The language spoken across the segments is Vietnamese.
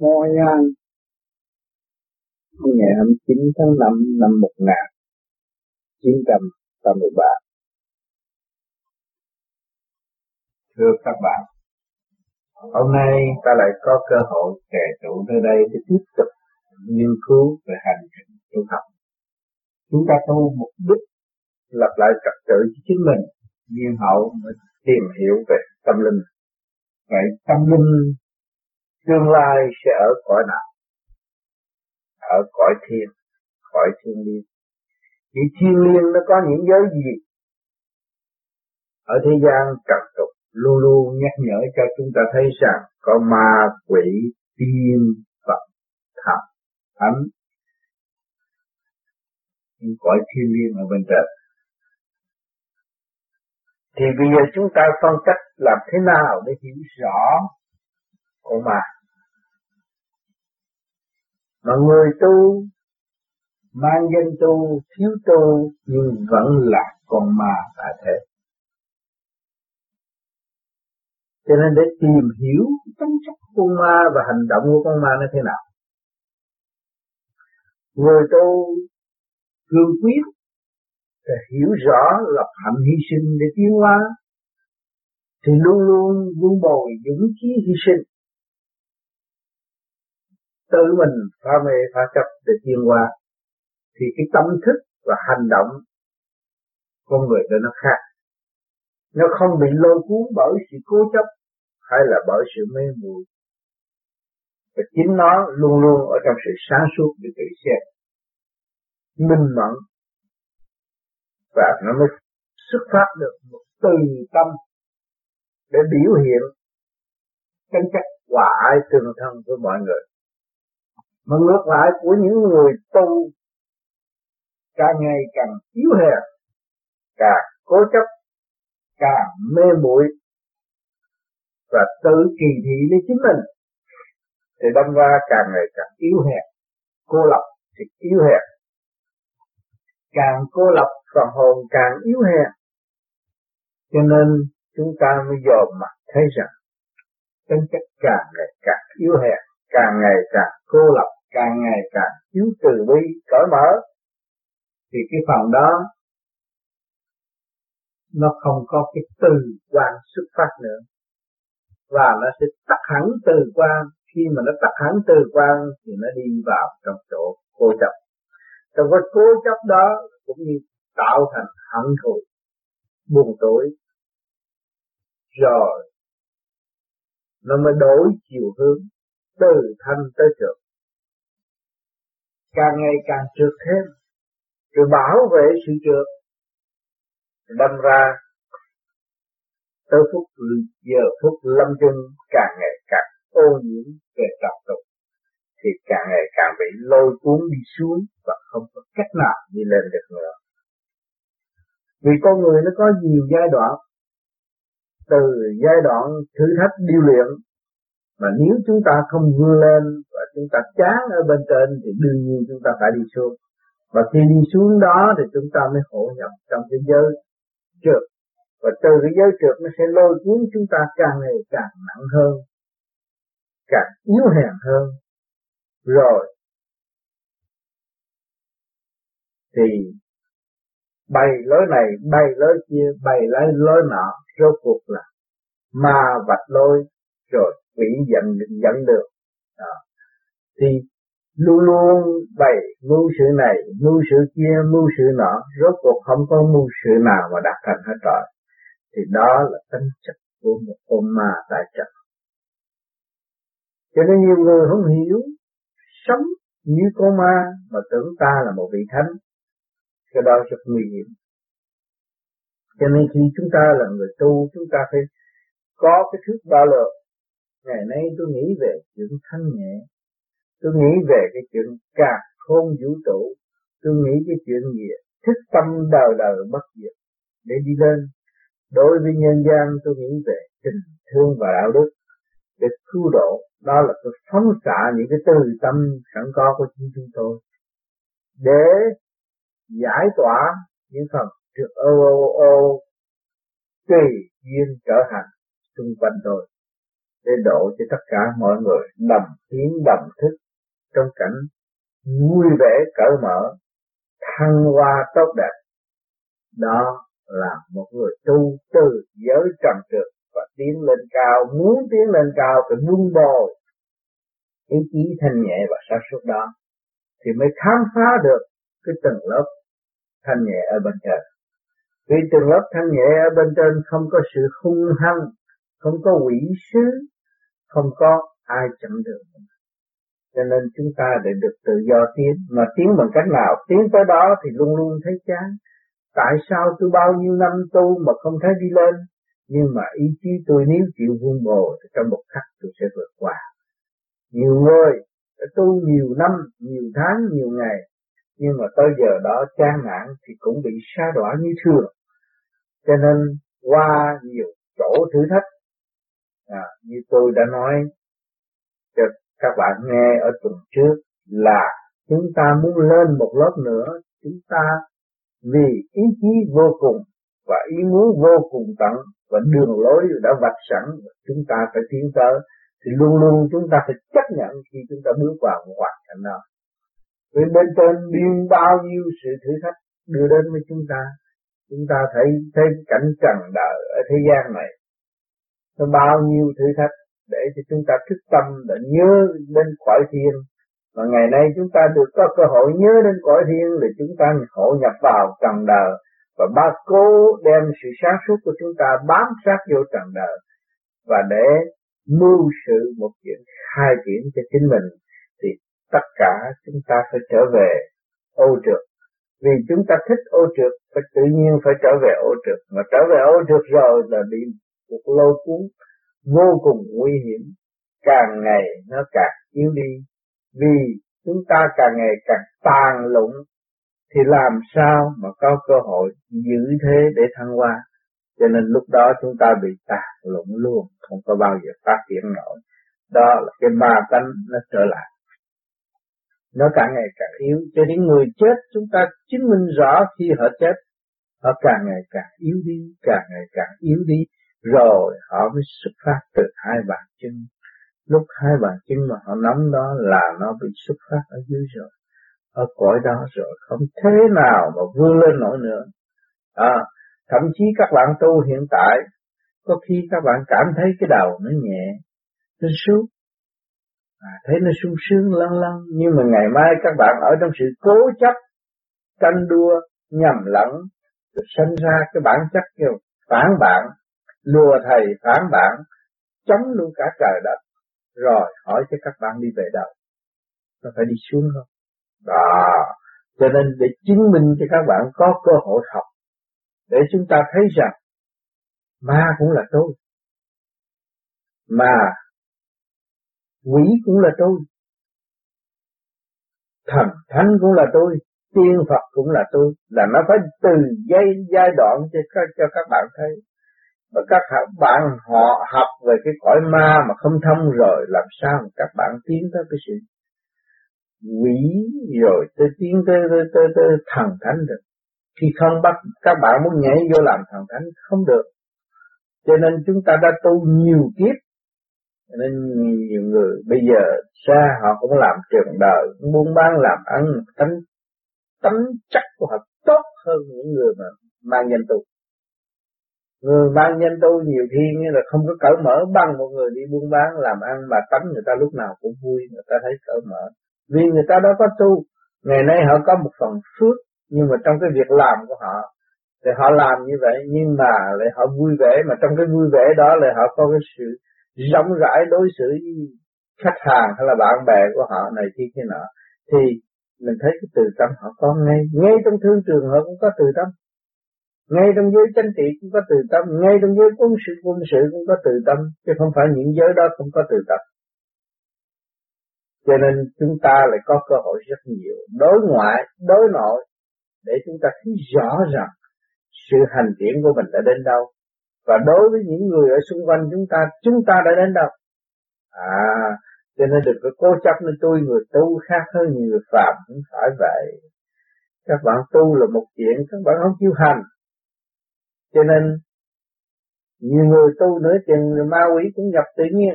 Mô An ngày 29 tháng 5 năm 1983 Thưa các bạn, hôm nay ta lại có cơ hội kể tụ nơi đây để tiếp tục nghiên cứu về hành trình tu học. Chúng ta tu mục đích lập lại trật tự cho chính mình, nhiên hậu mới tìm hiểu về tâm linh. Vậy tâm linh tương lai sẽ ở cõi nào? Ở cõi thiên, cõi thiên liên. Vì thiên liên nó có những giới gì? Ở thế gian trật tục luôn luôn nhắc nhở cho chúng ta thấy rằng có ma, quỷ, tiên, Phật, thần, thánh. Những cõi thiên liên ở bên trên. Thì bây giờ chúng ta phân cách làm thế nào để hiểu rõ con ma mà người tu mang danh tu, thiếu tu nhưng vẫn là con ma tại thế. Cho nên để tìm hiểu tính chất con ma và hành động của con ma nó thế nào. Người tu cương quyết để hiểu rõ lập hạnh hy sinh để tiến hóa, thì luôn luôn vun bồi dũng khí hy sinh tự mình phá mê phá chấp để tiến qua thì cái tâm thức và hành động con người đó nó khác. Nó không bị lôi cuốn bởi sự cố chấp hay là bởi sự mê muội. Và chính nó luôn luôn ở trong sự sáng suốt để tự xét, minh mẫn, và nó mới xuất phát được một từ tâm để biểu hiện chân chất quả ai tương thân với mọi người mà ngược lại của những người tu, càng ngày càng yếu hèn, càng cố chấp, càng mê muội và tự kỳ thị lấy chính mình, thì đâm ra càng ngày càng yếu hèn, cô lập thì yếu hèn. Càng cô lập phần hồn càng yếu hèn, cho nên chúng ta mới dòm mặt thấy rằng tính chất càng ngày càng yếu hèn, càng ngày càng cô lập càng ngày càng thiếu từ bi, cởi mở, thì cái phần đó nó không có cái từ quan xuất phát nữa. Và nó sẽ tắt hẳn từ quan. Khi mà nó tắt hẳn từ quan thì nó đi vào trong chỗ cô chấp. Trong cái cố chấp đó cũng như tạo thành hận thù, buồn tối. Rồi, nó mới đổi chiều hướng từ thanh tới trượt càng ngày càng trượt thêm, rồi bảo vệ sự trượt. Đâm ra, tới phút giờ phút lâm chung, càng ngày càng ô nhiễm về trật tục, thì càng ngày càng bị lôi cuốn đi xuống và không có cách nào đi lên được nữa. Vì con người nó có nhiều giai đoạn, từ giai đoạn thử thách điêu luyện mà nếu chúng ta không vươn lên và chúng ta chán ở bên trên thì đương nhiên chúng ta phải đi xuống. Và khi đi xuống đó thì chúng ta mới hội nhập trong thế giới trượt. Và từ cái giới trượt nó sẽ lôi cuốn chúng ta càng ngày càng nặng hơn, càng yếu hèn hơn. Rồi, thì bay lối này bay lối kia bay lấy lối nọ, rốt cuộc là ma vạch lối rồi quỷ dẫn dẫn được. À. thì luôn luôn bày mưu sự này, mưu sự kia, mưu sự nọ, rốt cuộc không có mưu sự nào mà đạt thành hết rồi. Thì đó là tính chất của một con ma tại trận cho nên nhiều người không hiểu, sống như con ma mà tưởng ta là một vị thánh, cái đó rất nguy hiểm. Cho nên khi chúng ta là người tu, chúng ta phải có cái thước đo lường ngày nay tôi nghĩ về chuyện thanh nhẹ. Tôi nghĩ về cái chuyện cả khôn vũ trụ. Tôi nghĩ cái chuyện gì? Thức tâm đời đời bất diệt để đi lên. Đối với nhân gian, tôi nghĩ về tình thương và đạo đức để cứu độ. Đó là tôi phóng xạ những cái từ tâm sẵn có của chính chúng tôi để giải tỏa những phần trượt ô ô ô tùy duyên trở hành xung quanh tôi để độ cho tất cả mọi người đồng tiếng đồng thức trong cảnh vui vẻ cởi mở, thăng hoa tốt đẹp. Đó là một người tu từ giới trần trượt và tiến lên cao, muốn tiến lên cao phải vun bồi ý chí thanh nhẹ và sáng suốt đó, thì mới khám phá được cái tầng lớp thanh nhẹ ở bên trên. Vì tầng lớp thanh nhẹ ở bên trên không có sự hung hăng không có quỷ sứ, không có ai chậm được cho nên chúng ta để được tự do tiến. Mà tiến bằng cách nào? Tiến tới đó thì luôn luôn thấy chán. Tại sao tôi bao nhiêu năm tu mà không thấy đi lên? Nhưng mà ý chí tôi nếu chịu vun bồi thì trong một khắc tôi sẽ vượt qua. Nhiều người đã tu nhiều năm, nhiều tháng, nhiều ngày. Nhưng mà tới giờ đó chán nản thì cũng bị sa đọa như thường. Cho nên qua nhiều chỗ thử thách à, như tôi đã nói cho các bạn nghe ở tuần trước là chúng ta muốn lên một lớp nữa chúng ta vì ý chí vô cùng và ý muốn vô cùng tận và đường lối đã vạch sẵn chúng ta phải tiến tới thì luôn luôn chúng ta phải chấp nhận khi chúng ta bước vào một hoàn cảnh đó vì bên trên biên bao nhiêu sự thử thách đưa đến với chúng ta chúng ta thấy thấy cảnh trần đời ở thế gian này có bao nhiêu thử thách để cho chúng ta thức tâm để nhớ đến cõi thiên. Và ngày nay chúng ta được có cơ hội nhớ đến cõi thiên để chúng ta hội nhập vào trần đời. Và ba cố đem sự sáng suốt của chúng ta bám sát vô trần đời. Và để mưu sự một chuyện khai triển cho chính mình, thì tất cả chúng ta phải trở về ô trượt. Vì chúng ta thích ô trượt, phải tự nhiên phải trở về ô trượt. Mà trở về ô trượt rồi là bị một lôi cuốn vô cùng nguy hiểm, càng ngày nó càng yếu đi. Vì chúng ta càng ngày càng tàn lụng thì làm sao mà có cơ hội giữ thế để thăng hoa? Cho nên lúc đó chúng ta bị tàn lụng luôn, không có bao giờ phát triển nổi. Đó là cái ma tánh nó trở lại. Nó càng ngày càng yếu, cho đến người chết chúng ta chứng minh rõ khi họ chết, họ càng ngày càng yếu đi, càng ngày càng yếu đi rồi họ mới xuất phát từ hai bàn chân. Lúc hai bàn chân mà họ nắm đó là nó bị xuất phát ở dưới rồi ở cõi đó rồi. Không thế nào mà vươn lên nổi nữa. À, thậm chí các bạn tu hiện tại có khi các bạn cảm thấy cái đầu nó nhẹ nó suốt à, thấy nó sung sướng lăn lăn nhưng mà ngày mai các bạn ở trong sự cố chấp tranh đua nhầm lẫn sinh ra cái bản chất kêu phản bạn lùa thầy phản bạn chống luôn cả trời đất, rồi hỏi cho các bạn đi về đâu. Nó phải đi xuống không? Đó. Cho nên để chứng minh cho các bạn có cơ hội học, để chúng ta thấy rằng, ma cũng là tôi. Mà quỷ cũng là tôi. Thần thánh cũng là tôi. Tiên Phật cũng là tôi. Là nó phải từ giai giai đoạn cho các cho các bạn thấy và các bạn họ học về cái cõi ma mà không thông rồi làm sao các bạn tiến tới cái sự quỷ rồi tới tiến tới tới, tới, tới thần thánh được? Khi không bắt các bạn muốn nhảy vô làm thần thánh không được. Cho nên chúng ta đã tu nhiều kiếp. Nên nhiều người bây giờ xa họ cũng làm trường đời buôn bán làm ăn tánh tánh chắc của họ tốt hơn những người mà mang danh tu người mang nhân tu nhiều khi như là không có cởi mở bằng một người đi buôn bán, làm ăn mà tánh người ta lúc nào cũng vui, người ta thấy cởi mở. Vì người ta đã có tu, ngày nay họ có một phần phước, nhưng mà trong cái việc làm của họ, thì họ làm như vậy, nhưng mà lại họ vui vẻ, mà trong cái vui vẻ đó lại họ có cái sự rộng rãi đối xử với khách hàng hay là bạn bè của họ này kia kia nọ. Thì mình thấy cái từ tâm họ có ngay ngay trong thương trường họ cũng có từ tâm ngay trong giới chánh trị cũng có từ tâm, ngay trong giới quân sự quân sự cũng có từ tâm, chứ không phải những giới đó không có từ tâm. Cho nên chúng ta lại có cơ hội rất nhiều, đối ngoại, đối nội, để chúng ta thấy rõ rằng sự hành triển của mình đã đến đâu. Và đối với những người ở xung quanh chúng ta chúng ta đã đến đâu. À cho nên đừng có cố chấp nên tôi người tu khác hơn người phạm không phải vậy. Các bạn tu là một chuyện, các bạn không chịu hành cho nên, nhiều người tu nửa chừng ma quỷ cũng gặp tự nhiên.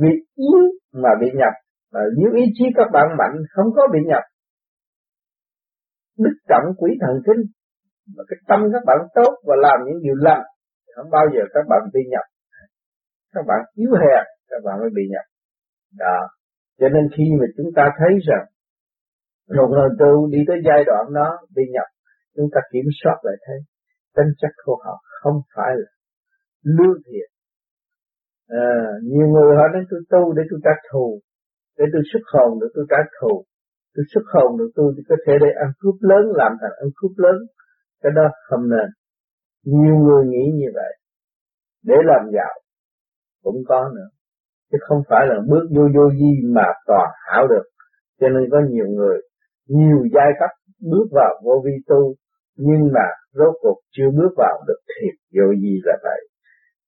Vì yếu mà bị nhập, mà nếu ý chí các bạn mạnh, không có bị nhập. Đức trọng quỷ thần kinh, mà cái tâm các bạn tốt và làm những điều lành không bao giờ các bạn bị nhập. Các bạn yếu hèn các bạn mới bị nhập. Đó. Cho nên khi mà chúng ta thấy rằng một người tu đi tới giai đoạn đó bị nhập, chúng ta kiểm soát lại thấy tính chất của họ không phải là lương thiện. À, nhiều người họ đến tôi tu để tôi trả thù để tôi xuất hồn để tôi trả thù. Tôi xuất hồn được tôi thì có thể để ăn cướp lớn làm thành ăn cướp lớn. Cái đó không nên. Nhiều người nghĩ như vậy. Để làm giàu cũng có nữa. Chứ không phải là bước vô vô di mà toàn hảo được. Cho nên có nhiều người nhiều giai cấp bước vào vô vi tu nhưng mà rốt cuộc chưa bước vào được thiệt vô gì là vậy.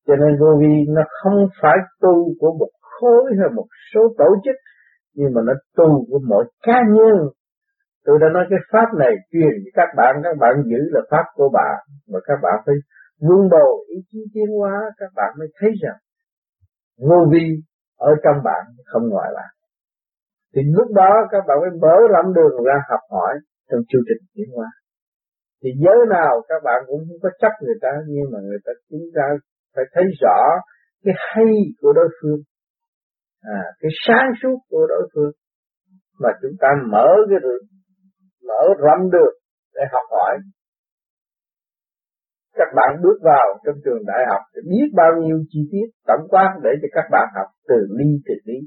Cho nên vô vi nó không phải tu của một khối hay một số tổ chức, nhưng mà nó tu của mỗi cá nhân. Tôi đã nói cái pháp này truyền với các bạn các bạn giữ là pháp của bạn, mà các bạn phải vun bồi ý chí tiến hóa, các bạn mới thấy rằng vô vi ở trong bạn không ngoài bạn. Thì lúc đó các bạn mới mở rộng đường ra học hỏi trong chương trình tiến hóa thì giới nào các bạn cũng không có chấp người ta nhưng mà người ta chúng ta phải thấy rõ cái hay của đối phương. À, cái sáng suốt của đối phương. Mà chúng ta mở cái đường mở rộng được để học hỏi. Các bạn bước vào trong trường đại học thì biết bao nhiêu chi tiết tổng quát để cho các bạn học từ ly từ lý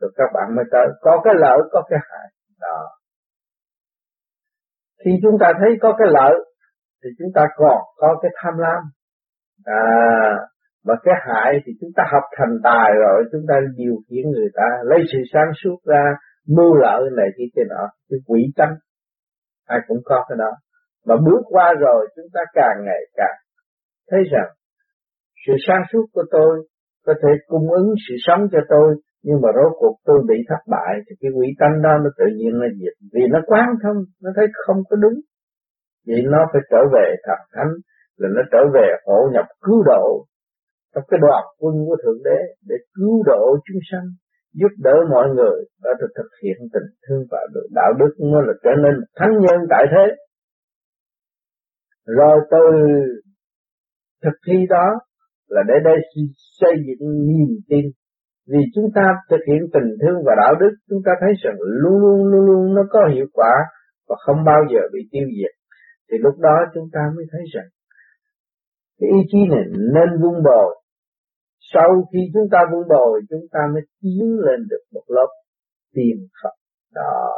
rồi các bạn mới tới. Có cái lợi có cái hại. Đó khi chúng ta thấy có cái lợi, thì chúng ta còn có cái tham lam. À mà cái hại thì chúng ta học thành tài rồi, chúng ta điều khiển người ta, lấy sự sáng suốt ra, mưu lợi này kia kia nọ, cái quỷ tánh ai cũng có cái đó. Mà bước qua rồi, chúng ta càng ngày càng thấy rằng sự sáng suốt của tôi có thể cung ứng sự sống cho tôi nhưng mà rốt cuộc tôi bị thất bại thì cái quỷ tánh đó nó tự nhiên nó diệt. Vì nó quán thông, nó thấy không có đúng. Vậy nó phải trở về thật thánh, là nó trở về hộ nhập cứu độ trong cái đoàn quân của thượng đế để cứu độ chúng sanh, giúp đỡ mọi người. Đã được thực hiện tình thương và đạo đức nó là trở nên thánh nhân tại thế. Rồi từ thực thi đó là để đây xây dựng niềm tin vì chúng ta thực hiện tình thương và đạo đức, chúng ta thấy rằng luôn luôn luôn luôn nó có hiệu quả và không bao giờ bị tiêu diệt. Thì lúc đó chúng ta mới thấy rằng cái ý chí này nên vun bồi. Sau khi chúng ta vun bồi, chúng ta mới tiến lên được một lớp tiền Phật. Đó.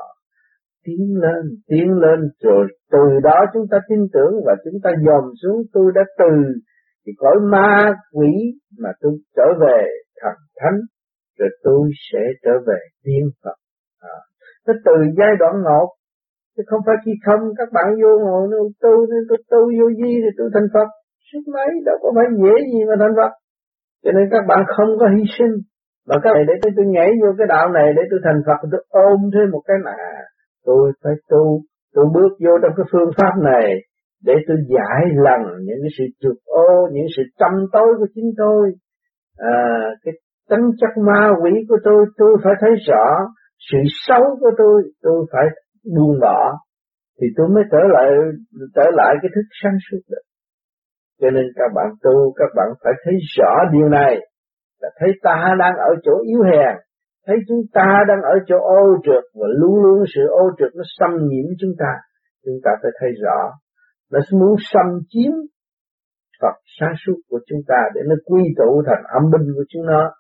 Tiến lên tiến lên, rồi từ đó chúng ta tin tưởng và chúng ta dòm xuống tôi đã từ thì cõi ma quỷ mà tôi trở về thần thánh rồi tôi sẽ trở về tiên Phật. À. nó từ giai đoạn một chứ không phải khi không các bạn vô ngồi nó tu nên tôi tu vô di thì tôi thành Phật. Sức mấy đâu có phải dễ gì mà thành Phật. Cho nên các bạn không có hy sinh. Mà các bạn để tôi, tôi nhảy vô cái đạo này để tôi thành Phật tôi ôm thêm một cái nạ tôi phải tu tôi bước vô trong cái phương pháp này để tôi giải lần những cái sự trượt ô những sự tâm tối của chính tôi. À, cái tính chất ma quỷ của tôi tôi phải thấy rõ. Sự xấu của tôi tôi phải buông bỏ. Thì tôi mới trở lại trở lại cái thức sáng suốt được. Cho nên các bạn tu, các bạn phải thấy rõ điều này. Là thấy ta đang ở chỗ yếu hèn. Thấy chúng ta đang ở chỗ ô trượt và luôn luôn sự ô trượt nó xâm nhiễm chúng ta. Chúng ta phải thấy rõ. Nó muốn xâm chiếm Phật sáng suốt của chúng ta để nó quy tụ thành âm binh của chúng nó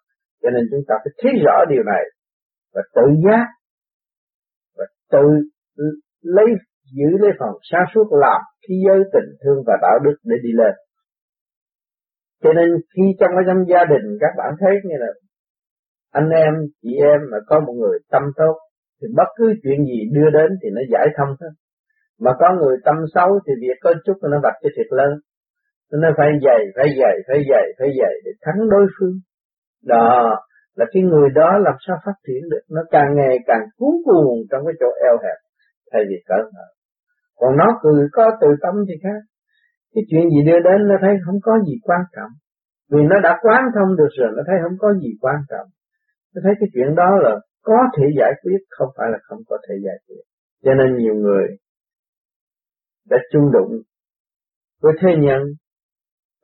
cho nên chúng ta phải thấy rõ điều này và tự giác và tự lấy giữ lấy phần sáng suốt làm khi giới tình thương và đạo đức để đi lên cho nên khi trong cái trong gia đình các bạn thấy như là anh em, chị em mà có một người tâm tốt thì bất cứ chuyện gì đưa đến thì nó giải thông hết. Mà có người tâm xấu thì việc có chút nó vạch cho thiệt lớn. Nó phải dày, phải dày, phải dày, phải dày để thắng đối phương. Đó, là cái người đó làm sao phát triển được. Nó càng ngày càng cuốn cuồng trong cái chỗ eo hẹp, thay vì cỡ mở. Còn nó cười có từ tâm thì khác. Cái chuyện gì đưa đến nó thấy không có gì quan trọng. Vì nó đã quán thông được rồi, nó thấy không có gì quan trọng nó thấy cái chuyện đó là có thể giải quyết, không phải là không có thể giải quyết cho nên nhiều người đã chung đụng với thế nhân,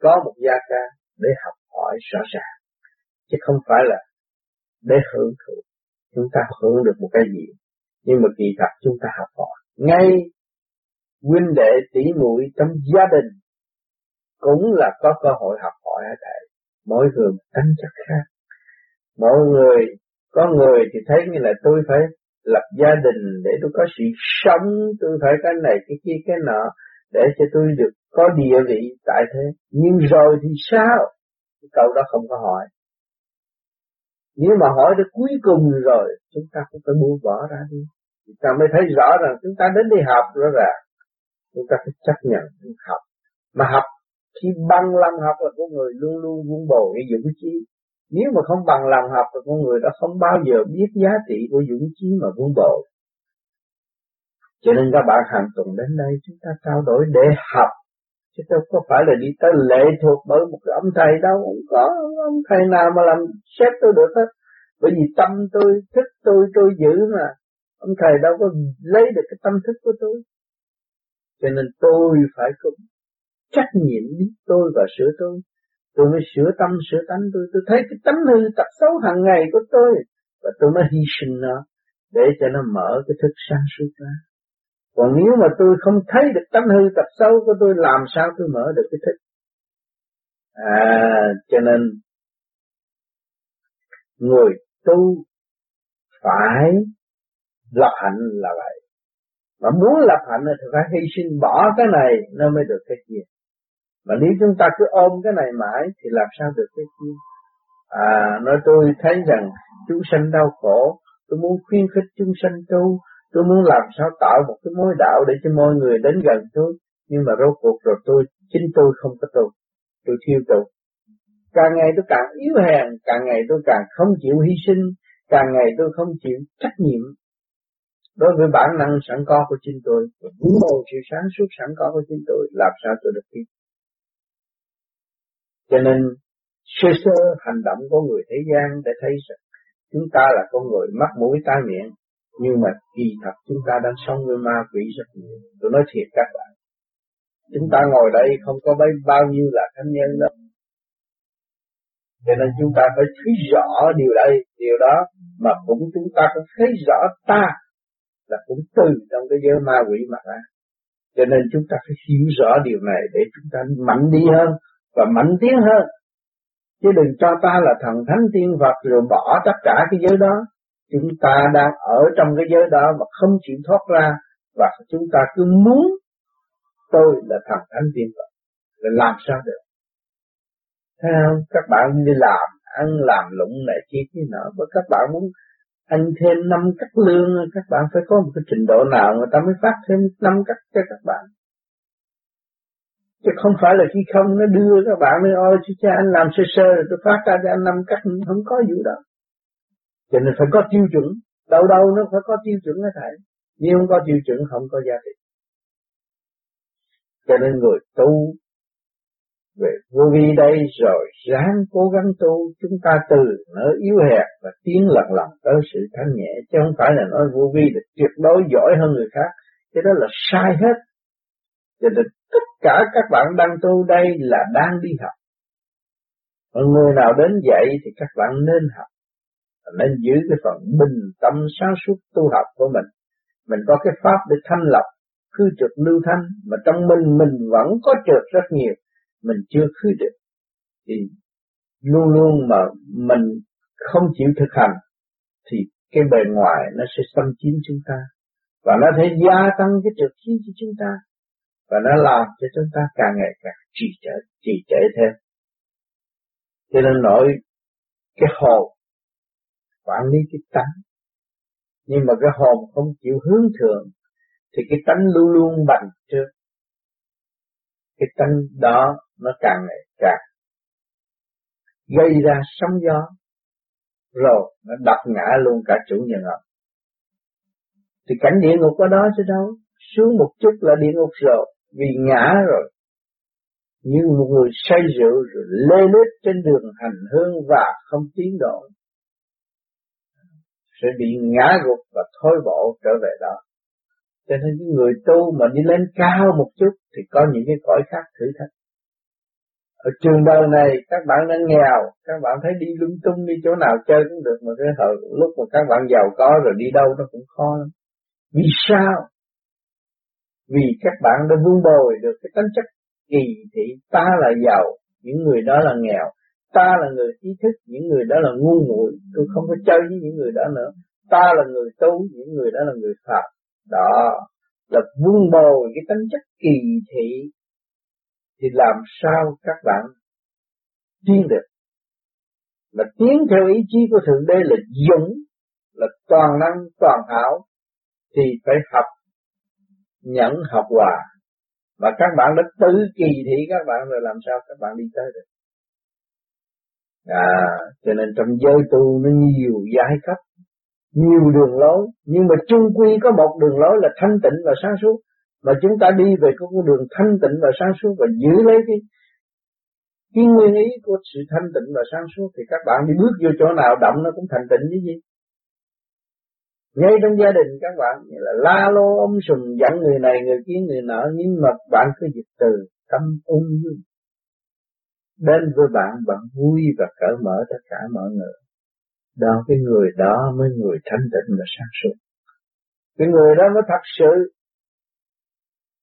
có một gia ca để học hỏi rõ ràng chứ không phải là để hưởng thụ. Chúng ta hưởng được một cái gì? Nhưng mà kỳ thật chúng ta học hỏi. Ngay huynh đệ tỷ muội trong gia đình cũng là có cơ hội học hỏi ở thầy mỗi người tính chất khác. Mỗi người, có người thì thấy như là tôi phải lập gia đình để tôi có sự sống, tôi phải cái này, cái kia, cái nọ, để cho tôi được có địa vị tại thế. Nhưng rồi thì sao? Câu đó không có hỏi nếu mà hỏi tới cuối cùng rồi, chúng ta cũng phải buông bỏ ra đi. Chúng ta mới thấy rõ rằng chúng ta đến đi học rõ ràng. Chúng ta phải chấp nhận học. Mà học, khi bằng lòng học là con người luôn luôn vun bồi cái dũng chí nếu mà không bằng lòng học là con người đó không bao giờ biết giá trị của dũng chí mà vun bồi. Cho nên các bạn hàng tuần đến đây, chúng ta trao đổi để học chứ đâu có phải là đi tới lệ thuộc bởi một cái ông thầy đâu, không có. Ông thầy nào mà làm xét tôi được hết. Bởi vì tâm tôi, thức tôi tôi giữ mà. Ông thầy đâu có lấy được cái tâm thức của tôi. Cho nên tôi phải có trách nhiệm biết tôi và sửa tôi. Tôi mới sửa tâm, sửa tánh tôi. Tôi thấy cái tánh hư tật xấu hàng ngày của tôi. Và tôi mới hy sinh nó để cho nó mở cái thức sáng suốt ra còn nếu mà tôi không thấy được tánh hư tập sâu của tôi, làm sao tôi mở được cái thức? À cho nên, người tu phải lập hạnh là vậy. Mà muốn lập hạnh thì phải hy sinh bỏ cái này, nó mới được cái kia. Mà nếu chúng ta cứ ôm cái này mãi thì làm sao được cái kia? À nói tôi thấy rằng chúng sanh đau khổ, tôi muốn khuyến khích chúng sanh tu tôi muốn làm sao tạo một cái mối đạo để cho mọi người đến gần tôi. Nhưng mà rốt cuộc rồi tôi, chính tôi không có tu tôi thiêu tu càng ngày tôi càng yếu hèn, càng ngày tôi càng không chịu hy sinh, càng ngày tôi không chịu trách nhiệm. Đối với bản năng sẵn có của chính tôi vun bầu sự sáng suốt sẵn có của chính tôi, làm sao tôi được tiếp cho nên, sơ sơ hành động của người thế gian để thấy rằng chúng ta là con người mắt mũi tai miệng nhưng mà kỳ thật chúng ta đang sống với ma quỷ rất nhiều. Tôi nói thiệt các bạn. Chúng ta ngồi đây không có mấy bao nhiêu là thánh nhân đâu. Cho nên chúng ta phải thấy rõ điều đây, điều đó. Mà cũng chúng ta cũng thấy rõ ta là cũng từ trong cái giới ma quỷ mà ra. Cho nên chúng ta phải hiểu rõ điều này để chúng ta mạnh đi hơn và mạnh tiến hơn. Chứ đừng cho ta là thần thánh tiên Phật rồi bỏ tất cả cái giới đó chúng ta đang ở trong cái giới đó mà không chịu thoát ra và chúng ta cứ muốn tôi là thằng thánh tiên Phật là làm sao được? Thấy không? Các bạn đi làm, ăn làm lụng này kia kia nọ và các bạn muốn anh thêm năm cắt lương, các bạn phải có một cái trình độ nào người ta mới phát thêm năm cắt cho các bạn? Chứ không phải là khi không nó đưa các bạn nói, ôi, chứ cha anh làm sơ sơ rồi tôi phát ra cho anh năm cắt. Không có vụ đó cho nên phải có tiêu chuẩn. Đâu đâu nó phải có tiêu chuẩn hết thảy nếu không có tiêu chuẩn, không có giá trị. Cho nên người tu về vô vi đây rồi ráng cố gắng tu. Chúng ta từ nơi yếu hèn và tiến lần lần tới sự thanh nhẹ, chứ không phải là nói vô vi là tuyệt đối giỏi hơn người khác. Cái đó là sai hết. Cho nên tất cả các bạn đang tu đây là đang đi học. Và người nào đến dạy thì các bạn nên học nên giữ cái phần bình tâm sáng suốt tu học của mình. Mình có cái pháp để thanh lọc khư trượt lưu thanh, mà trong mình mình vẫn có trượt rất nhiều, mình chưa khư được. Thì luôn luôn mà mình không chịu thực hành, thì cái bề ngoài nó sẽ xâm chiếm chúng ta. Và nó sẽ gia tăng cái trượt khí cho chúng ta, và nó làm cho chúng ta càng ngày càng trì trệ trì trệ thêm. Cho nên nói, cái hồn quản lý cái tánh. Nhưng mà cái hồn không chịu hướng thượng, thì cái tánh luôn luôn bành trước cái tánh đó nó càng ngày càng gây ra sóng gió, rồi nó đập ngã luôn cả chủ nhân ông thì cảnh địa ngục ở đó chứ đâu. Xuống một chút là địa ngục rồi, vì ngã rồi. Như một người say rượu rồi lê lết trên đường hành hương và không tiến độ sẽ bị ngã gục và thối bộ trở về đó. Cho nên những người tu mà đi lên cao một chút thì có những cái cõi khác thử thách. Ở trường đời này các bạn đang nghèo, các bạn thấy đi lung tung đi chỗ nào chơi cũng được mà cái thời lúc mà các bạn giàu có rồi đi đâu nó cũng khó lắm. Vì sao? Vì các bạn đã vun bồi được cái tính chất kỳ thị ta là giàu, những người đó là nghèo, ta là người trí thức, những người đó là ngu muội, tôi không có chơi với những người đó nữa. Ta là người tu, những người đó là người phạm. Đó là vun bồi cái tính chất kỳ thị. Thì làm sao các bạn tiến được? Là tiến theo ý chí của thượng đế là dũng là toàn năng toàn hảo thì phải học nhẫn học hòa. Và các bạn đã tự kỳ thị các bạn rồi làm sao các bạn đi tới được? À cho nên trong giới tu nó nhiều giai cấp, nhiều đường lối, nhưng mà chung quy có một đường lối là thanh tịnh và sáng suốt. Mà chúng ta đi về con đường thanh tịnh và sáng suốt và giữ lấy cái cái nguyên ý của sự thanh tịnh và sáng suốt, thì các bạn đi bước vô chỗ nào động nó cũng thành tịnh chứ gì. Ngay trong gia đình các bạn, như là la lô ông sùm giận người này, người kia, người nọ, nhưng mà bạn cứ dịch từ tâm ung dung đến với bạn bạn vui và cởi mở tất cả mọi người. Đó, cái người đó mới người thanh tịnh và sáng suốt. Cái người đó mới thật sự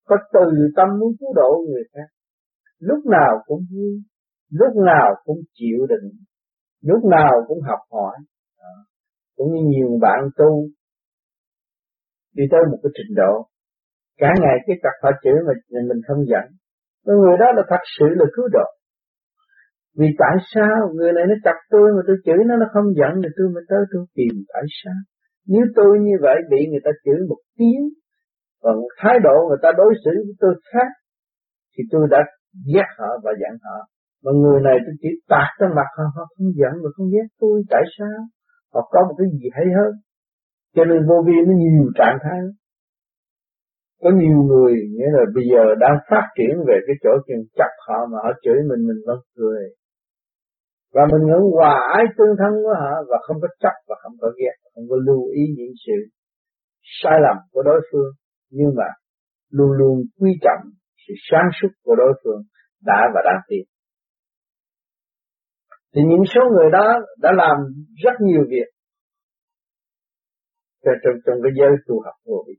có từ tâm muốn cứu độ người khác. Lúc nào cũng vui, lúc nào cũng chịu đựng, lúc nào cũng học hỏi. Cũng như nhiều bạn tu, đi tới một cái trình độ. Cả ngày cái tập họ chữ mà mình không dẫn. Người đó là thật sự là cứu độ vì tại sao người này nó chặt tôi mà tôi chửi nó nó không giận thì tôi mới tới tôi tìm tại sao? Nếu tôi như vậy bị người ta chửi một tiếng và một thái độ người ta đối xử với tôi khác, thì tôi đã ghét họ và giận họ. Mà người này tôi chỉ tạt trên mặt họ họ không giận mà không ghét tôi. Tại sao? Họ có một cái gì hay hơn? Cho nên vô vi nó nhiều trạng thái có nhiều người, nghĩa là bây giờ đang phát triển về cái chỗ chuyện chặt họ mà họ chửi mình mình vẫn cười và mình ngưỡng hòa ái tương thân với họ và không có chấp và không có ghét không có lưu ý những sự sai lầm của đối phương. Nhưng mà luôn luôn quý trọng sự sáng suốt của đối phương đã và đang tiến thì những số người đó đã làm rất nhiều việc trong, trong cái giới tu học vô vi.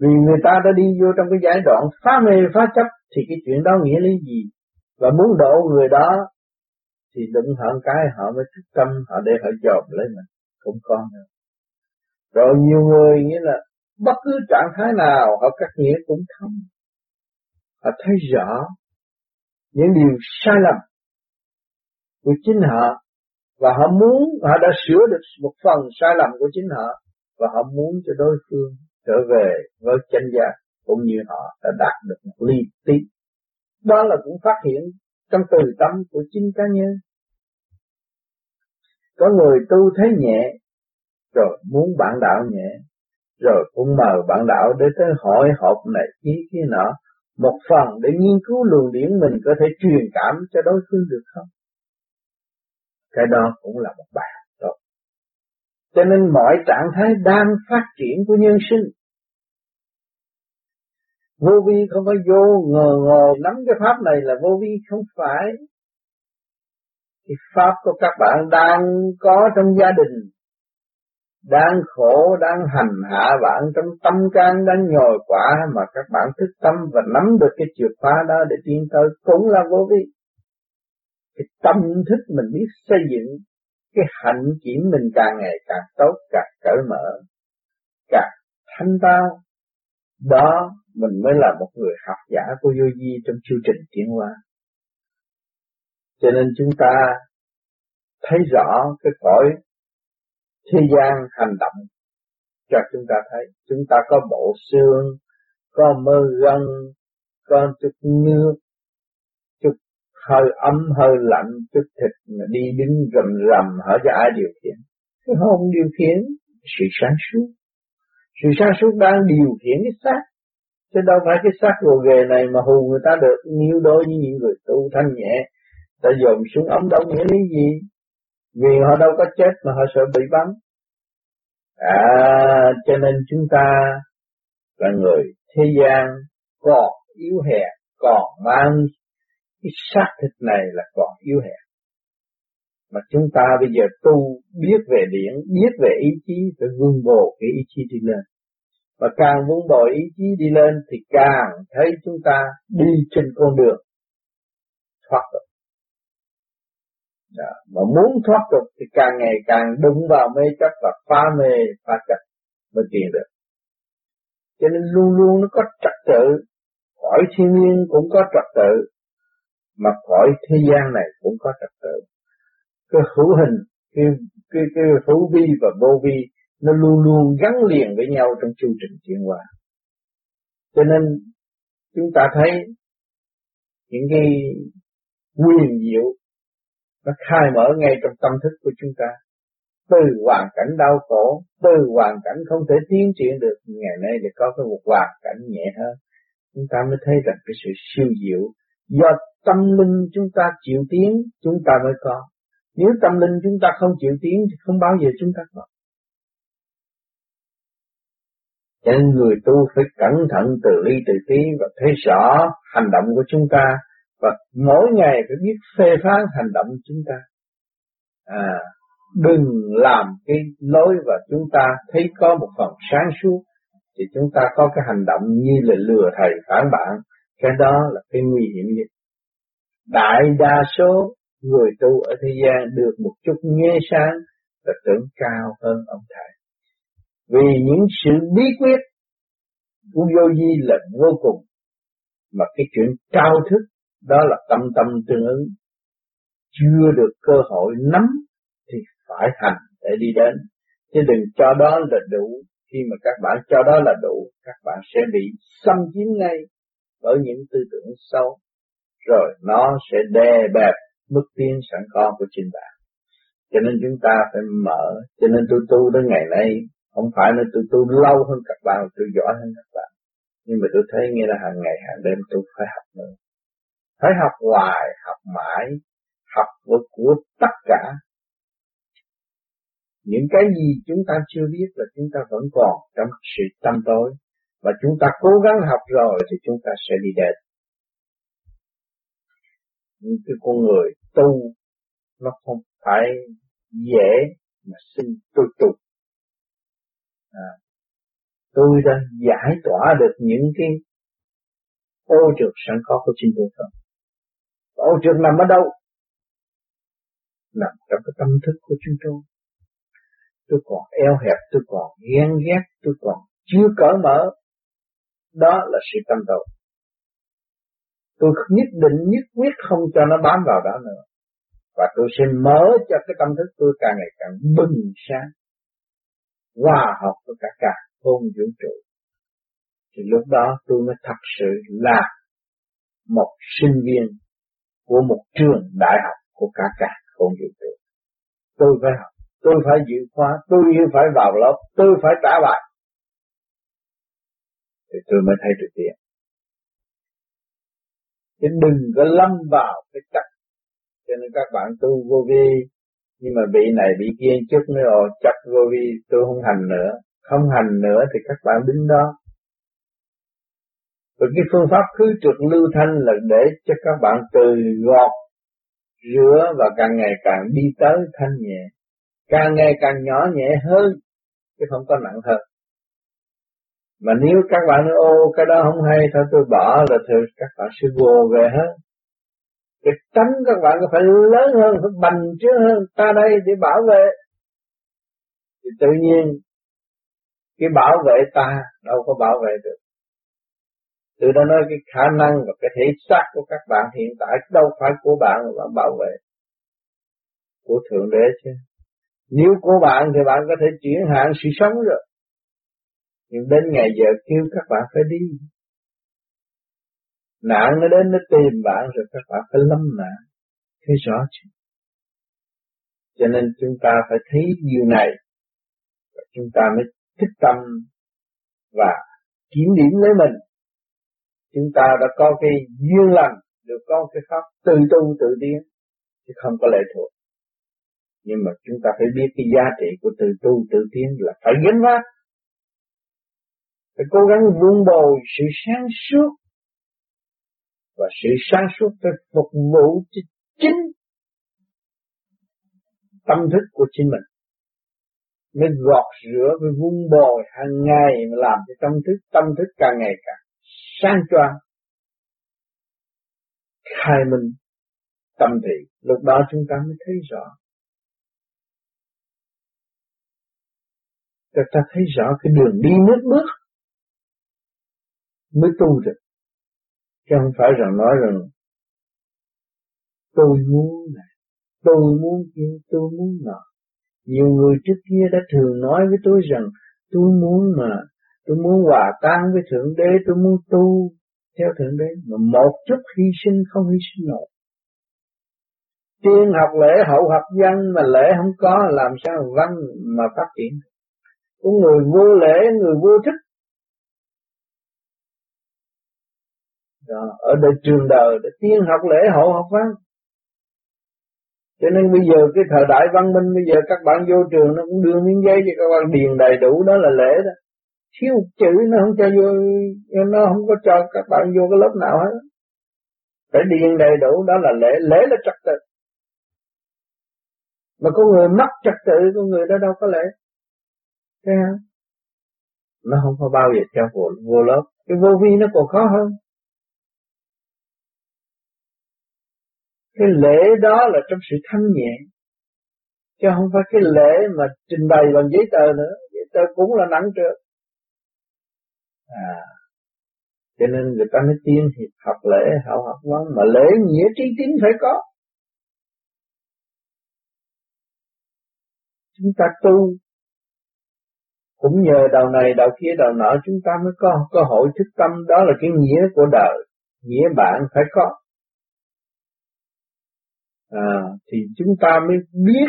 Vì người ta đã đi vô trong cái giai đoạn phá mê phá chấp thì cái chuyện đó nghĩa lý gì? Và muốn độ người đó thì đụng hận cái, họ mới thức tâm, họ để họ dòm lấy mình cũng có nữa. Rồi nhiều người nghĩa là bất cứ trạng thái nào, họ cắt nghĩa cũng không. Họ thấy rõ những điều sai lầm của chính họ và họ muốn, họ đã sửa được một phần sai lầm của chính họ và họ muốn cho đối phương trở về với chân giác cũng như họ đã đạt được một ly tí đó là cũng phát hiện trong từ tâm của chính cá nhân có người tu thấy nhẹ, rồi muốn bạn đạo nhẹ, rồi cũng mời bạn đạo để tới hỏi họp này kia kia nọ. Một phần để nghiên cứu luồng điển mình có thể truyền cảm cho đối phương được không? Cái đó cũng là một bài tốt. Cho nên mọi trạng thái đang phát triển của nhân sinh, vô vi không phải vô ngờ ngờ nắm cái pháp này là vô vi không phải cái pháp của các bạn đang có trong gia đình đang khổ, đang hành hạ bạn trong tâm can đang nhồi quả mà các bạn thức tâm và nắm được cái chìa khóa đó để tiến tới cũng là vô vi. Cái tâm thức mình biết xây dựng, cái hạnh kiểm mình càng ngày càng tốt, càng cởi mở, càng thanh tao. Đó mình mới là một người học giả của vô vi trong chương trình tiến hóa. Cho nên chúng ta thấy rõ cái cõi thế gian hành động cho chúng ta thấy. Chúng ta có bộ xương, có mơ gân có chút nước, chút hơi ấm, hơi lạnh, chút thịt mà đi đứng rầm rầm hỏi cho ai điều khiển. Cái hồn điều khiển sự sáng suốt. Sự sáng suốt đang điều khiển cái xác. Chứ đâu phải cái xác gồ ghề này mà hù người ta được. Níu đối với những người tu thanh nhẹ ta dồn xuống ống đâu nghĩa lý gì vì họ đâu có chết mà họ sợ bị bắn À, cho nên chúng ta là người thế gian còn yếu hèn, còn mang cái xác thịt này là còn yếu hèn. Mà chúng ta bây giờ tu biết về điển, biết về ý chí phải vun bồ cái ý chí đi lên. Và càng vun bồi ý chí đi lên thì càng thấy chúng ta đi trên con đường thoát được đó. Mà muốn thoát tục thì càng ngày càng đụng vào mê chấp và phá mê phá chấp mới tiền được. Cho nên luôn luôn nó có trật tự, khỏi thiên nhiên cũng có trật tự, mà khỏi thế gian này cũng có trật tự. Cái hữu hình, cái, cái, cái hữu vi và vô vi nó luôn luôn gắn liền với nhau trong chu trình chuyển hóa. Cho nên chúng ta thấy những cái quyền diệu nó khai mở ngay trong tâm thức của chúng ta. Từ hoàn cảnh đau khổ, từ hoàn cảnh không thể tiến triển được, ngày nay thì có cái một hoàn cảnh nhẹ hơn. Chúng ta mới thấy rằng cái sự siêu diệu do tâm linh chúng ta chịu tiến chúng ta mới có. Nếu tâm linh chúng ta không chịu tiến thì không bao giờ chúng ta có. Cho nên người tu phải cẩn thận từ ly từ tí và thấy rõ hành động của chúng ta và mỗi ngày phải biết phê phán hành động chúng ta. À, đừng làm cái lối và chúng ta thấy có một phần sáng suốt thì chúng ta có cái hành động như là lừa thầy phản bạn, cái đó là cái nguy hiểm nhất. Đại đa số người tu ở thế gian được một chút nghe sáng và tưởng cao hơn ông thầy. Vì những sự bí quyết của vô Di là vô cùng, mà cái chuyện cao thức đó là tâm tâm tương ứng. Chưa được cơ hội nắm thì phải hành để đi đến. Chứ đừng cho đó là đủ. Khi mà các bạn cho đó là đủ, các bạn sẽ bị xâm chiếm ngay bởi những tư tưởng sâu. Rồi nó sẽ đè bẹp mức tiến sẵn có của chính bạn. Cho nên chúng ta phải mở. Cho nên tôi tu đến ngày nay, không phải là tôi tu lâu hơn các bạn, tôi giỏi hơn các bạn. Nhưng mà tôi thấy nghĩa là hàng ngày hàng đêm tôi phải học nữa. Phải học hoài, học mãi, học vượt của tất cả. Những cái gì chúng ta chưa biết là chúng ta vẫn còn trong sự tâm tối. Và chúng ta cố gắng học rồi thì chúng ta sẽ đi đến. Những cái con người tu nó không phải dễ mà xin tôi tu. À, tôi đã giải tỏa được những cái ô trượt sẵn có của chính tôi không? Ô trượt nằm ở đâu? Nằm trong cái tâm thức của chúng tôi. Tôi còn eo hẹp, tôi còn ghen ghét, tôi còn chưa cởi mở. Đó là sự tâm đầu. Tôi nhất định nhất quyết không cho nó bám vào đó nữa. Và tôi sẽ mở cho cái tâm thức tôi càng ngày càng bừng sáng. Hòa hợp với cả cả hôn vũ trụ. Thì lúc đó tôi mới thật sự là một sinh viên của một trường đại học của cả cả không vũ trụ. Tôi phải học, tôi phải dự khóa, tôi như phải vào lớp, tôi phải trả bài. Thì tôi mới thấy được tiền. Chứ đừng có lâm vào cái chắc. Cho nên các bạn tu vô vi, nhưng mà bị này bị kia chút nữa rồi, chắc vô vi tôi không hành nữa. Không hành nữa thì các bạn đứng đó và cái phương pháp khứ trượt lưu thanh là để cho các bạn từ gọt, rửa và càng ngày càng đi tới thanh nhẹ. Càng ngày càng nhỏ nhẹ hơn, chứ không có nặng hơn. Mà nếu các bạn nói ô cái đó không hay thôi tôi bỏ là thì các bạn sẽ vô về hết. để tránh các bạn phải lớn hơn, phải bành trước hơn, ta đây để bảo vệ. Thì tự nhiên cái bảo vệ ta đâu có bảo vệ được. Tôi đã nói cái khả năng và cái thể xác của các bạn hiện tại đâu phải của bạn mà bạn bảo vệ. Của Thượng Đế chứ. Nếu của bạn thì bạn có thể chuyển hạn sự sống rồi. Nhưng đến ngày giờ kêu các bạn phải đi. Nạn nó đến nó tìm bạn rồi các bạn phải lâm nạn. Thấy rõ chứ. Cho nên chúng ta phải thấy điều này. Và chúng ta mới thích tâm và kiểm điểm lấy mình chúng ta đã có cái duyên lành, được có cái pháp tự tu tự tiến, chứ không có lệ thuộc. Nhưng mà chúng ta phải biết cái giá trị của tự tu tự tiến là phải gánh vác. Phải cố gắng vun bồi sự sáng suốt. Và sự sáng suốt phải phục vụ cho chính tâm thức của chính mình. Mới gọt rửa với vun bồi hàng ngày mà làm cho tâm thức tâm thức càng ngày càng sang choa khai minh tâm thị. Lúc đó chúng ta mới thấy rõ. Chúng ta thấy rõ cái đường đi nước bước mới tu được. Chứ không phải rằng nói rằng, tôi muốn này, tôi muốn kia, tôi muốn nọ. Nhiều người trước kia đã thường nói với tôi rằng, tôi muốn mà tôi muốn hòa tan với thượng đế tôi muốn tu theo thượng đế. Mà một chút hy sinh không hy sinh nổi. Tiên học lễ hậu học văn mà lễ không có làm sao văn mà phát triển? Có người vô lễ người vô thức. Đó, ở đời trường đời tiên học lễ hậu học văn. Cho nên bây giờ cái thời đại văn minh bây giờ các bạn vô trường nó cũng đưa miếng giấy cho các bạn điền đầy đủ đó là lễ đó thiếu chữ nó không cho vô nó không có cho các bạn vô cái lớp nào hết. Phải điền đầy đủ đó là lễ lễ là trật tự. Mà có người mất trật tự con người đó đâu có lễ. Thấy không nó không có bao giờ cho vô, vô lớp. Cái vô vi nó còn khó hơn. Cái lễ đó là trong sự thanh nhẹ. Chứ không phải cái lễ mà trình bày bằng giấy tờ nữa. Giấy tờ cũng là nặng trược à. Cho nên người ta mới tiên thì học lễ hậu học văn mà lễ nghĩa trí tín phải có. Chúng ta tu. Cũng nhờ đầu này đầu kia đầu nọ chúng ta mới có cơ hội thức tâm. Đó là cái nghĩa của đời. Nghĩa bạn phải có. À, thì chúng ta mới biết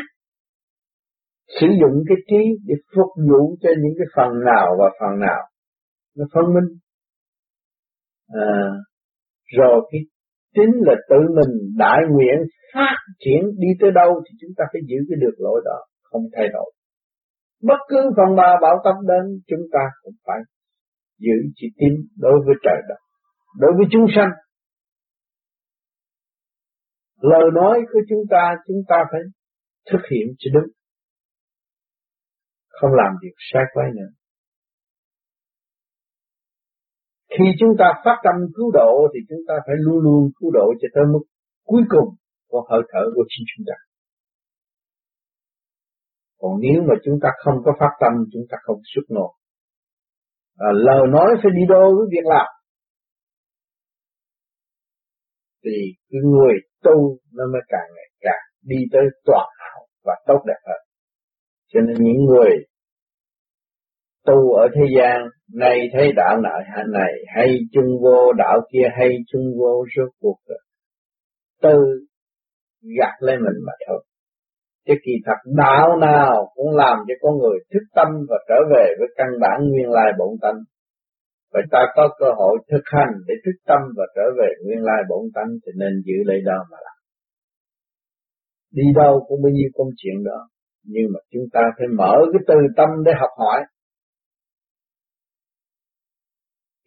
sử dụng cái trí để phục vụ cho những cái phần nào và phần nào nó phân minh. À, rồi cái chính là tự mình đại nguyện phát triển đi tới đâu thì chúng ta phải giữ cái được lỗi đó không thay đổi. Bất cứ phần ba bảo tâm đến chúng ta cũng phải giữ chỉ tin đối với trời đất đối với chúng sanh. Lời nói của chúng ta chúng ta phải thực hiện cho đúng. Không làm việc sai quay nữa. Khi chúng ta phát tâm cứu độ thì chúng ta phải luôn luôn cứu độ cho tới mức cuối cùng của hơi thở của chính chúng ta. Còn nếu mà chúng ta không có phát tâm chúng ta không xuất nổi à, lời nói phải đi đôi với việc làm. Thì cái người tu nó mới càng ngày càng đi tới toàn hảo và tốt đẹp hơn. Cho nên những người tu ở thế gian này thấy đạo nợ này hay chung vô đạo kia hay chung vô rốt cuộc tư gạt lên mình mà thôi. Chứ kỳ thật đạo nào cũng làm cho con người thức tâm và trở về với căn bản nguyên lai bổn tánh. Vậy ta có cơ hội thực hành để thức tâm và trở về nguyên lai bổn tánh thì nên giữ lấy đó mà làm. Đi đâu cũng bao nhiêu công chuyện đó, nhưng mà chúng ta phải mở cái từ tâm để học hỏi.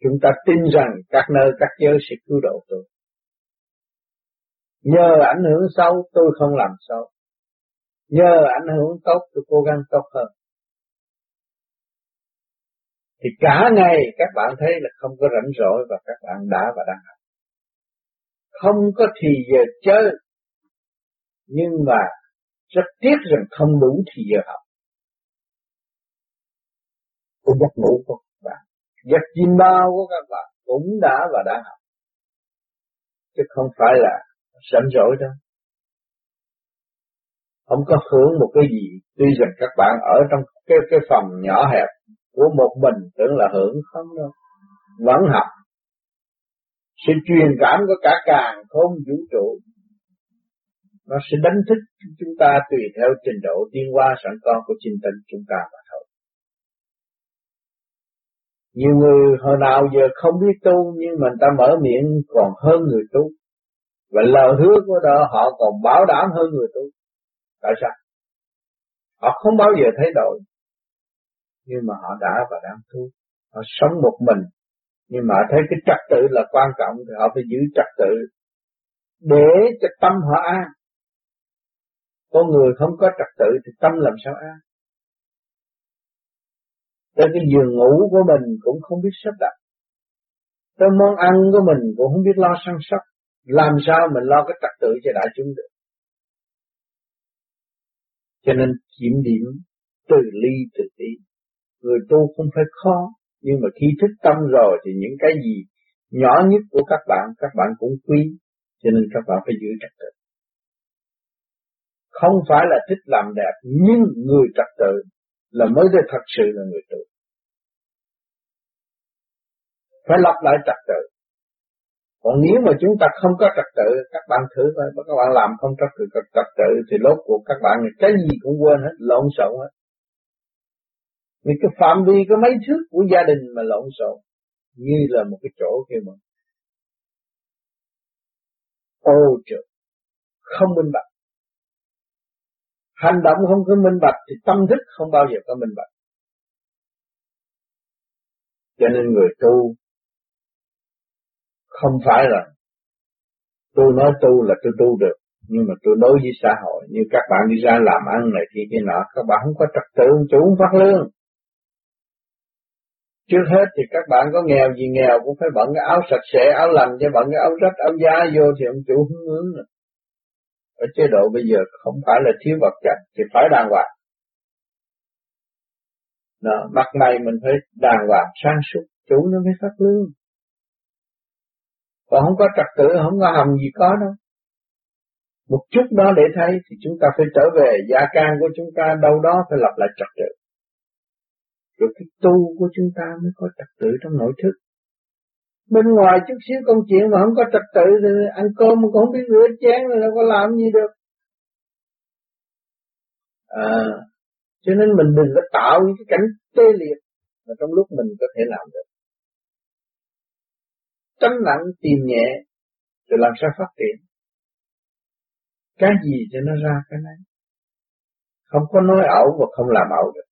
Chúng ta tin rằng các nơi các giới sẽ cứu độ tôi. Nhờ ảnh hưởng xấu tôi không làm xấu Nhờ ảnh hưởng tốt tôi cố gắng tốt hơn thì cả ngày các bạn thấy là không có rảnh rỗi và các bạn đã và đang học. Không có thì giờ chơi, nhưng mà rất tiếc rằng không đủ thì giờ học. Tôi giấc ngủ không? Giấc chim bao của các bạn cũng đã và đã học. Chứ không phải là sẵn rỗi đâu. Không có hưởng một cái gì, tuy rằng các bạn ở trong cái cái phòng nhỏ hẹp của một mình tưởng là hưởng không đâu vẫn học sự truyền cảm của cả càng không vũ trụ nó sẽ đánh thức chúng ta tùy theo trình độ tiến hóa sẵn con của chính tinh chúng ta mà thôi. Nhiều người hồi nào giờ không biết tu, nhưng mình ta mở miệng còn hơn người tu. Và lời hứa của đó, họ còn bảo đảm hơn người tu. Tại sao? họ không bao giờ thay đổi nhưng mà họ đã và đang tu họ sống một mình nhưng mà thấy cái trật tự là quan trọng, thì họ phải giữ trật tự để cho tâm họ an con người không có trật tự thì tâm làm sao an tới cái giường ngủ của mình cũng không biết sắp đặt. Tới món ăn của mình cũng không biết lo săn sóc. Làm sao mình lo cái trật tự cho đại chúng được? Cho nên kiểm điểm từ ly từ tí. Người tu không phải khó, nhưng mà khi thức tâm rồi thì những cái gì nhỏ nhất của các bạn các bạn cũng quý. Cho nên các bạn phải giữ trật tự. Không phải là thích làm đẹp, nhưng người trật tự là mới được thật sự là người tu. Phải lập lại trật tự. Còn nếu mà chúng ta không có trật tự, các bạn thử coi các bạn làm không trật tự trật tự thì lốt của các bạn cái gì cũng quên hết, lộn xộn hết. Vì cái phạm vi có mấy thước của gia đình mà lộn xộn, như là một cái chỗ kia mà ô trời, không minh bạch hành động không có minh bạch thì tâm thức không bao giờ có minh bạch cho nên người tu không phải là tôi nói tu là tôi tu được, nhưng mà tôi đối với xã hội như các bạn đi ra làm ăn này thì cái nọ, các bạn không có trật tự chủ không phát lương trước hết thì các bạn có nghèo gì nghèo cũng phải bận cái áo sạch sẽ, áo lành cho bận cái áo rách, áo da vô thì ông chủ hướng hướng nữa ở chế độ bây giờ không phải là thiếu vật chất thì phải đàng hoàng. Đó, mặt mày mình phải đàng hoàng sang suốt chủ nó mới phát lương. Và không có trật tự không có hầm gì có đâu. Một chút đó để thấy thì chúng ta phải trở về gia can của chúng ta đâu đó phải lập lại trật tự. Rồi cái tu của chúng ta mới có trật tự trong nội thức bên ngoài chút xíu công chuyện mà không có trật tự thì ăn cơm mà cũng không biết rửa chén rồi đâu có làm gì được. À, cho nên mình đừng có tạo những cái cảnh tê liệt mà trong lúc mình có thể làm được. Tránh nặng tìm nhẹ rồi làm sao phát triển. Cái gì cho nó ra cái này không có nói ẩu và không làm ẩu được.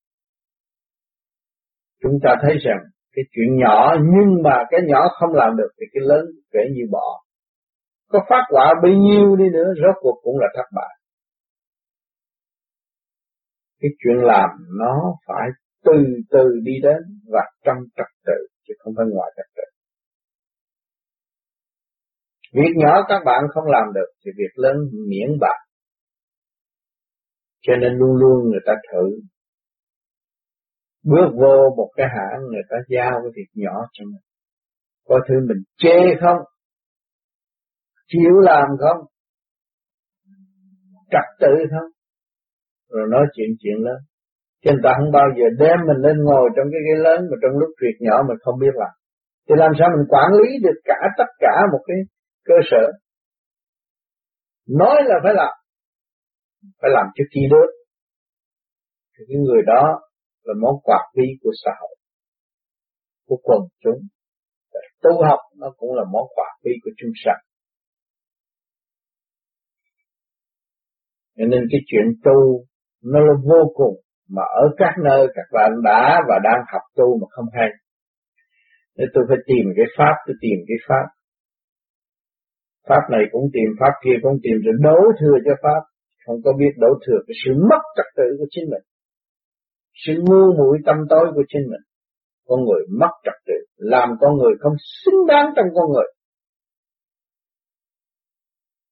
Chúng ta thấy rằng cái chuyện nhỏ, nhưng mà cái nhỏ không làm được thì cái lớn kể như bỏ có phát quả bấy nhiêu đi nữa, rốt cuộc cũng là thất bại cái chuyện làm nó phải từ từ đi đến và trong trật tự, chứ không phải ngoài trật tự Việc nhỏ các bạn không làm được thì việc lớn miễn bạc. Cho nên luôn luôn người ta thử. Bước vô một cái hãng, người ta giao cái việc nhỏ cho mình. Có thứ mình chê không? Chịu làm không? Trật tự không? Rồi nói chuyện chuyện lớn. Chứ người ta không bao giờ đem mình lên ngồi trong cái ghế lớn mà trong lúc việc nhỏ mình không biết làm. Thì làm sao mình quản lý được cả tất cả một cái cơ sở nói là phải làm phải làm cho kỳ được thì cái người đó là món quà quý của xã hội của quần chúng tu học nó cũng là món quà quý của chúng sanh nên cái chuyện tu nó là vô cùng mà ở các nơi các bạn đã và đang học tu mà không hay nên tôi phải tìm cái pháp tôi tìm cái pháp Pháp này cũng tìm, Pháp kia cũng tìm rồi đấu thừa cho Pháp. Không có biết đấu thừa cái sự mất trật tự của chính mình. Sự ngu muội tâm tối của chính mình. Con người mất trật tự, làm con người không xứng đáng trong con người.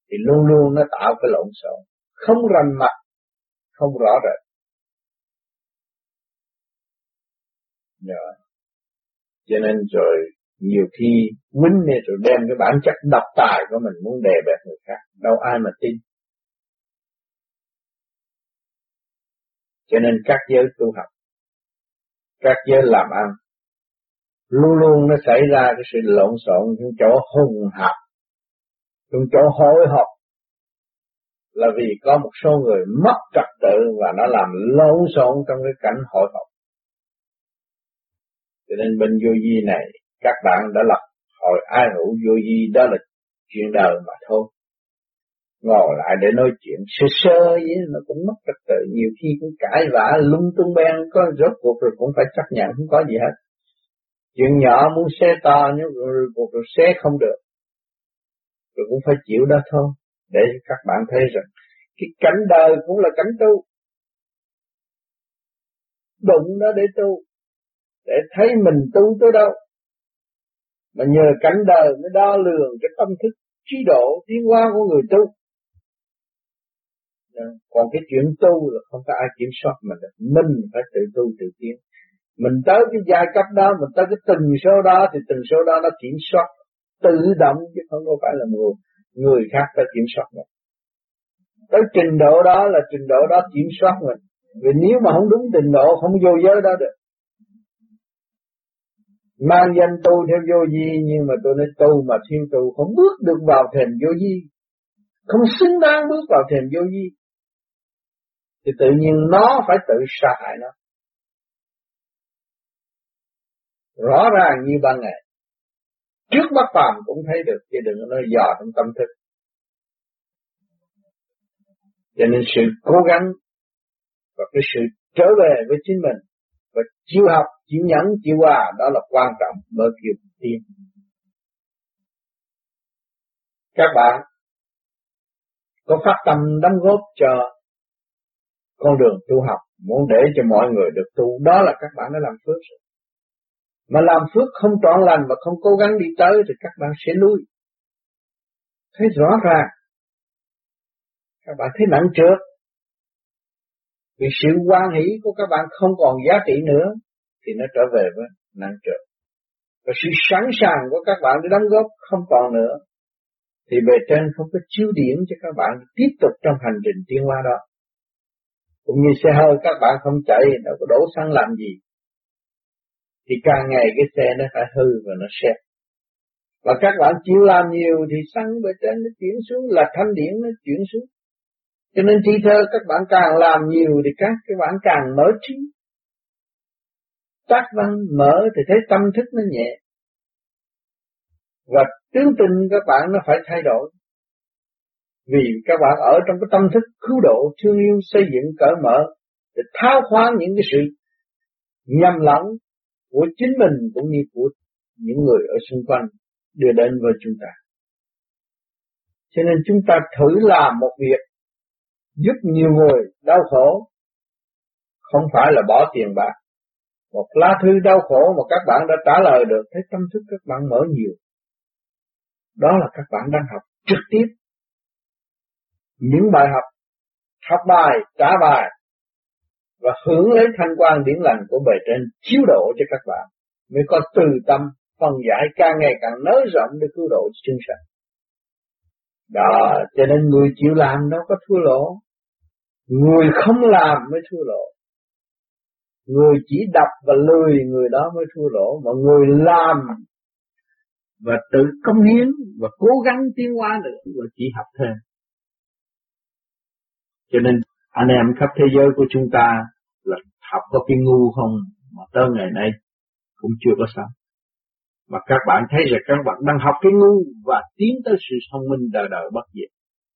Thì luôn luôn nó tạo cái lộn xộn, không rành mặt, không rõ rệt. Dạ. Cho nên rồi nhiều khi quýnh này rồi đem cái bản chất độc tài của mình muốn đè bẹp người khác đâu ai mà tin cho nên các giới tu học, các giới làm ăn, luôn luôn nó xảy ra cái sự lộn xộn trong chỗ hùng hạp trong chỗ hối hộp là vì có một số người mất trật tự và nó làm lộn xộn trong cái cảnh hội họp cho nên bên vô vi này, các bạn đã lập hội ai hữu vô vi, đó là chuyện đời mà thôi ngồi lại để nói chuyện. Sơ sơ vậy nó cũng mất trật tự. Nhiều khi cũng cãi vã, lung tung ben có rốt cuộc rồi cũng phải chấp nhận, không có gì hết. Chuyện nhỏ muốn xe to, nhưng rồi cuộc rồi xe không được. Rồi cũng phải chịu đó thôi, để các bạn thấy rằng cái cảnh đời cũng là cảnh tu. Đụng nó để tu, để thấy mình tu tới đâu. Mà nhờ cảnh đời mới đo lường cái tâm thức, trí độ, tiến hóa của người tu. Ờ, còn cái chuyện tu là không có ai kiểm soát mình được. Mình phải tự tu tự tiến. Mình tới cái giai cấp đó, mình tới cái từng số đó thì từng số đó nó kiểm soát tự động chứ không có phải là người người khác phải kiểm soát mình. Tới trình độ đó là trình độ đó kiểm soát mình. Vì nếu mà không đúng trình độ, không vô giới đó được. Mang danh tu theo vô di nhưng mà tôi nói tu mà thiên tu, không bước được vào thềm vô di không xứng đáng bước vào thềm vô di thì tự nhiên nó phải tự sa hại nó. Rõ ràng như ban ngày. Trước mắt phàm cũng thấy được chứ đừng có nói dò trong tâm thức. Cho nên sự cố gắng và cái sự trở về với chính mình và chịu học, chịu nhẫn, chịu hòa đó là quan trọng mới kêu tiên. Các bạn có phát tâm đóng góp cho con đường tu học, muốn để cho mọi người được tu đó là các bạn đã làm phước rồi. Mà làm phước không trọn lành và không cố gắng đi tới thì các bạn sẽ lui. Thấy rõ ràng. Các bạn thấy nặng trượt. Vì sự quan hỷ của các bạn không còn giá trị nữa, thì nó trở về với nặng trượt. Và sự sẵn sàng của các bạn để đóng góp không còn nữa, thì bề trên không có chiếu điểm cho các bạn tiếp tục trong hành trình tiến hóa đó. Cũng như xe hơi các bạn không chạy, nó có đổ xăng làm gì. Thì càng ngày cái xe nó phải hư và nó xẹp Và các bạn chịu làm nhiều thì xăng bên trên nó chuyển xuống, là thanh điển nó chuyển xuống. Cho nên thi thơ các bạn càng làm nhiều thì các các bạn càng mở trí. Tác văn mở thì thấy tâm thức nó nhẹ. Và tướng tình các bạn nó phải thay đổi. Vì các bạn ở trong cái tâm thức cứu độ, thương yêu, xây dựng, cởi mở, để tháo khoáng những cái sự nhầm lẫn của chính mình cũng như của những người ở xung quanh đưa đến với chúng ta. Cho nên chúng ta thử làm một việc giúp nhiều người đau khổ, không phải là bỏ tiền bạc. Một lá thư đau khổ mà các bạn đã trả lời được, thấy tâm thức các bạn mở nhiều. Đó là các bạn đang học trực tiếp những bài học, học bài, trả bài và hưởng lấy thanh quan điển lành của bề trên chiếu độ cho các bạn mới có từ tâm phân giải càng ngày càng nới rộng để cứu độ chân sanh. Đó, cho nên người chịu làm đâu có thua lỗ. Người không làm mới thua lỗ. Người chỉ đập và lười người đó mới thua lỗ, mà người làm và tự công hiến và cố gắng tiến hóa được và chỉ học thêm cho nên anh em khắp thế giới của chúng ta là học có cái ngu không mà tới ngày nay cũng chưa có xong. Mà các bạn thấy rằng các bạn đang học cái ngu và tiến tới sự thông minh đời đời bất diệt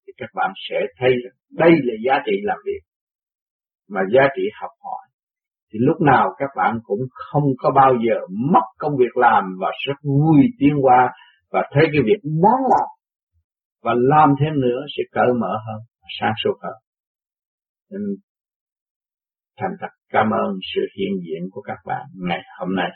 thì các bạn sẽ thấy rằng đây là giá trị làm việc mà giá trị học hỏi thì lúc nào các bạn cũng không có bao giờ mất công việc làm và rất vui tiến qua và thấy cái việc đáng làm và làm thêm nữa sẽ cởi mở hơn, sáng suốt hơn. Nên thành thật cảm ơn sự hiện diện của các bạn ngày hôm nay.